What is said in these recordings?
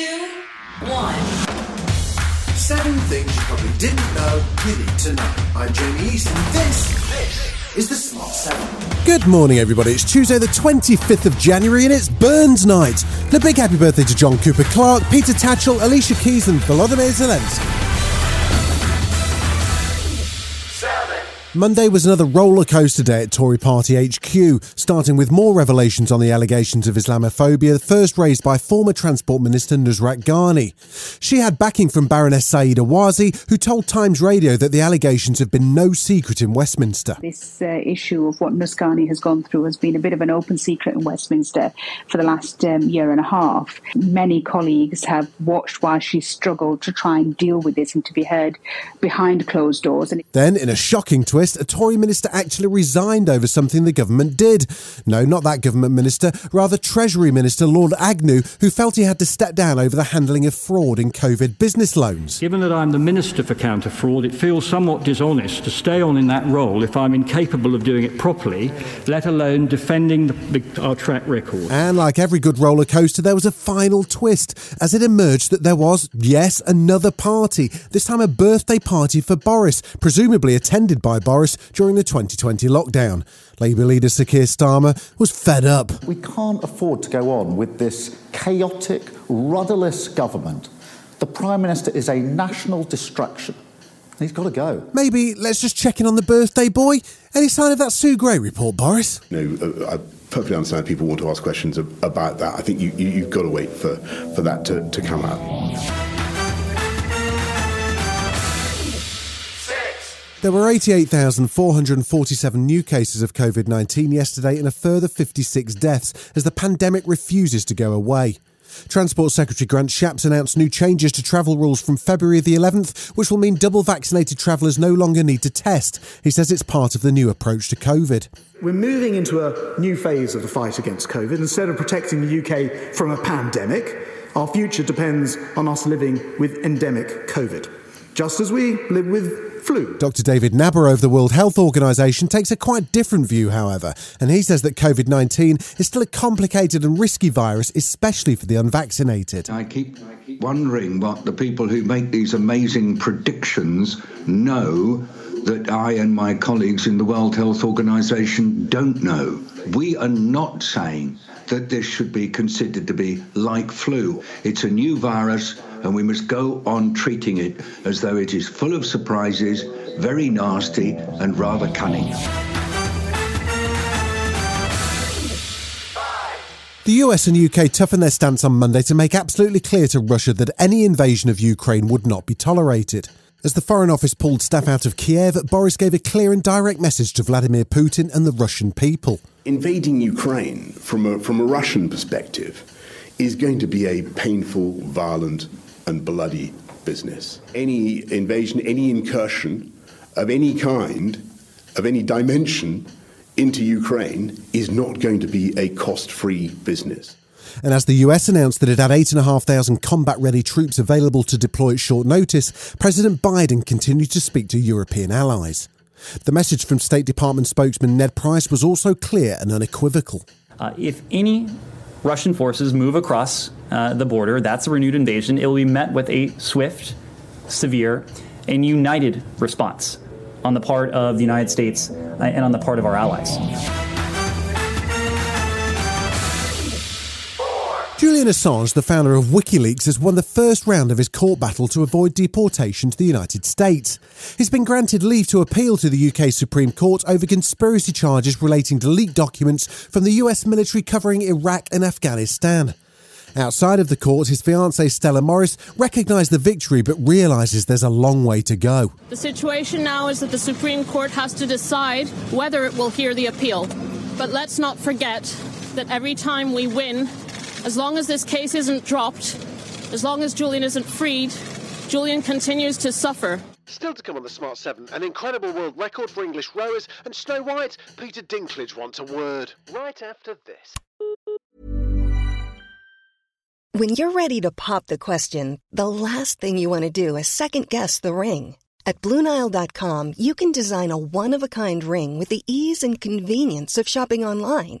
Two, one. Seven things you probably didn't know you need to know. I'm Jamie East, and this is the Smart Seven. Good morning, everybody. It's Tuesday, the 25th of January, and it's Burns Night. And a big happy birthday to John Cooper Clarke, Peter Tatchell, Alicia Keys, and Volodymyr Zelensky. Monday was another roller coaster day at Tory Party HQ, starting with more revelations on the allegations of Islamophobia, first raised by former Transport Minister Nusrat Ghani. She had backing from Baroness Sayeeda Warsi, who told Times Radio that the allegations have been no secret in Westminster. This uh, issue of what Nus Ghani has gone through has been a bit of an open secret in Westminster for the last um, year and a half. Many colleagues have watched while she struggled to try and deal with this and to be heard behind closed doors. And Then, in a shocking twist, a Tory minister actually resigned over something the government did. No, not that government minister, rather Treasury Minister Lord Agnew, who felt he had to step down over the handling of fraud in COVID business loans. Given that I'm the Minister for Counter Fraud, it feels somewhat dishonest to stay on in that role if I'm incapable of doing it properly, let alone defending the, the, our track record. And like every good roller coaster, there was a final twist as it emerged that there was, yes, another party, this time a birthday party for Boris, presumably attended by Boris during the 2020 lockdown. Labour leader Sir Keir Starmer was fed up. We can't afford to go on with this chaotic, rudderless government. The Prime Minister is a national distraction. He's got to go. Maybe let's just check in on the birthday boy. Any sign of that Sue Gray report, Boris? No, uh, I perfectly understand people want to ask questions about that. I think you, you, you've got to wait for, for that to, to come out. There were 88,447 new cases of COVID 19 yesterday and a further 56 deaths as the pandemic refuses to go away. Transport Secretary Grant Shapps announced new changes to travel rules from February the 11th, which will mean double vaccinated travellers no longer need to test. He says it's part of the new approach to COVID. We're moving into a new phase of the fight against COVID. Instead of protecting the UK from a pandemic, our future depends on us living with endemic COVID, just as we live with flu. Dr. David Nabarro of the World Health Organization takes a quite different view, however, and he says that COVID 19 is still a complicated and risky virus, especially for the unvaccinated. I keep wondering what the people who make these amazing predictions know that I and my colleagues in the World Health Organization don't know. We are not saying that this should be considered to be like flu. It's a new virus, and we must go on treating it as though it is full of surprises, very nasty, and rather cunning. The US and UK toughened their stance on Monday to make absolutely clear to Russia that any invasion of Ukraine would not be tolerated. As the Foreign Office pulled staff out of Kiev, Boris gave a clear and direct message to Vladimir Putin and the Russian people. Invading Ukraine from a, from a Russian perspective is going to be a painful, violent, and bloody business. Any invasion, any incursion of any kind, of any dimension into Ukraine is not going to be a cost free business. And as the US announced that it had 8,500 combat ready troops available to deploy at short notice, President Biden continued to speak to European allies. The message from State Department spokesman Ned Price was also clear and unequivocal. Uh, if any Russian forces move across uh, the border, that's a renewed invasion. It will be met with a swift, severe, and united response on the part of the United States uh, and on the part of our allies. Julian Assange, the founder of WikiLeaks, has won the first round of his court battle to avoid deportation to the United States. He's been granted leave to appeal to the UK Supreme Court over conspiracy charges relating to leaked documents from the US military covering Iraq and Afghanistan. Outside of the court, his fiancée Stella Moris recognised the victory but realises there's a long way to go. The situation now is that the Supreme Court has to decide whether it will hear the appeal. But let's not forget that every time we win, as long as this case isn't dropped, as long as Julian isn't freed, Julian continues to suffer. Still to come on the Smart 7, an incredible world record for English rowers, and Snow White, Peter Dinklage wants a word. Right after this. When you're ready to pop the question, the last thing you want to do is second guess the ring. At Bluenile.com, you can design a one of a kind ring with the ease and convenience of shopping online.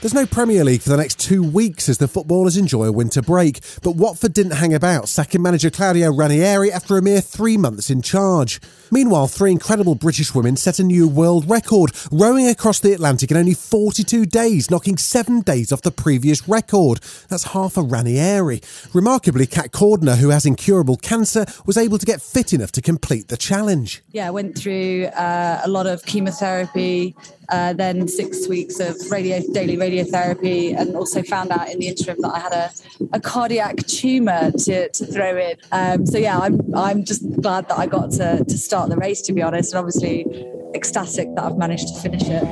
There's no Premier League for the next two weeks as the footballers enjoy a winter break, but Watford didn't hang about, sacking manager Claudio Ranieri after a mere three months in charge. Meanwhile, three incredible British women set a new world record, rowing across the Atlantic in only 42 days, knocking seven days off the previous record. That's half a Ranieri. Remarkably, Kat Cordiner, who has incurable cancer, was able to get fit enough to complete the challenge. Yeah, I went through uh, a lot of chemotherapy, uh, then six weeks of radio, daily radiotherapy, and also found out in the interim that I had a, a cardiac tumor to, to throw in. Um, so yeah, I'm I'm just glad that I got to, to start the race, to be honest, and obviously ecstatic that I've managed to finish it.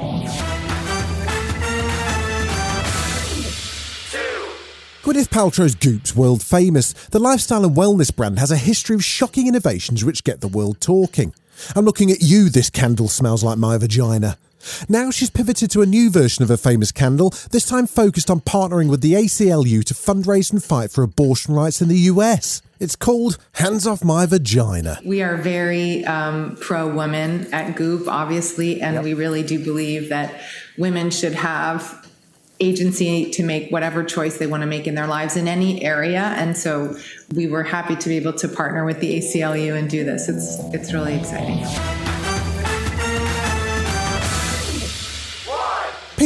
Gwyneth Paltrow's Goop's world famous. The lifestyle and wellness brand has a history of shocking innovations which get the world talking. I'm looking at you, this candle smells like my vagina. Now she's pivoted to a new version of her famous candle, this time focused on partnering with the ACLU to fundraise and fight for abortion rights in the US. It's called Hands Off My Vagina. We are very um, pro woman at Goop, obviously, and we really do believe that women should have agency to make whatever choice they want to make in their lives in any area. And so we were happy to be able to partner with the ACLU and do this. It's it's really exciting.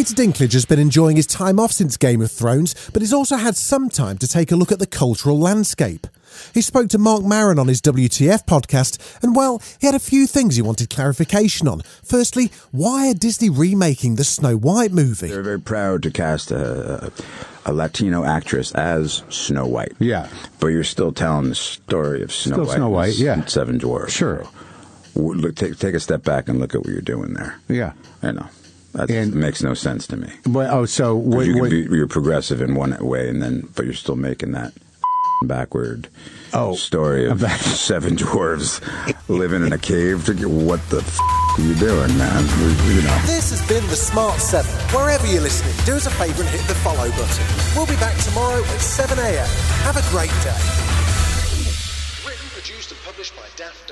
Peter Dinklage has been enjoying his time off since Game of Thrones, but he's also had some time to take a look at the cultural landscape. He spoke to Marc Maron on his WTF podcast, and well, he had a few things he wanted clarification on. Firstly, why are Disney remaking the Snow White movie? They're very proud to cast a, a Latino actress as Snow White. Yeah. But you're still telling the story of Snow Still White. Snow White, and yeah. Seven Dwarfs. Sure. W- Look, take, take a step back and look at what you're doing there. Yeah. I know. That makes no sense to me. But, oh, so what, you what, can be, you're progressive in one way, and then but you're still making that backward oh, story of seven dwarves living in a cave. To get, what the f- are you doing, man? You, you know. This has been the Smart 7. Wherever you're listening, do us a favour and hit the follow button. We'll be back tomorrow at 7am. Have a great day. Written, produced, and published by Daft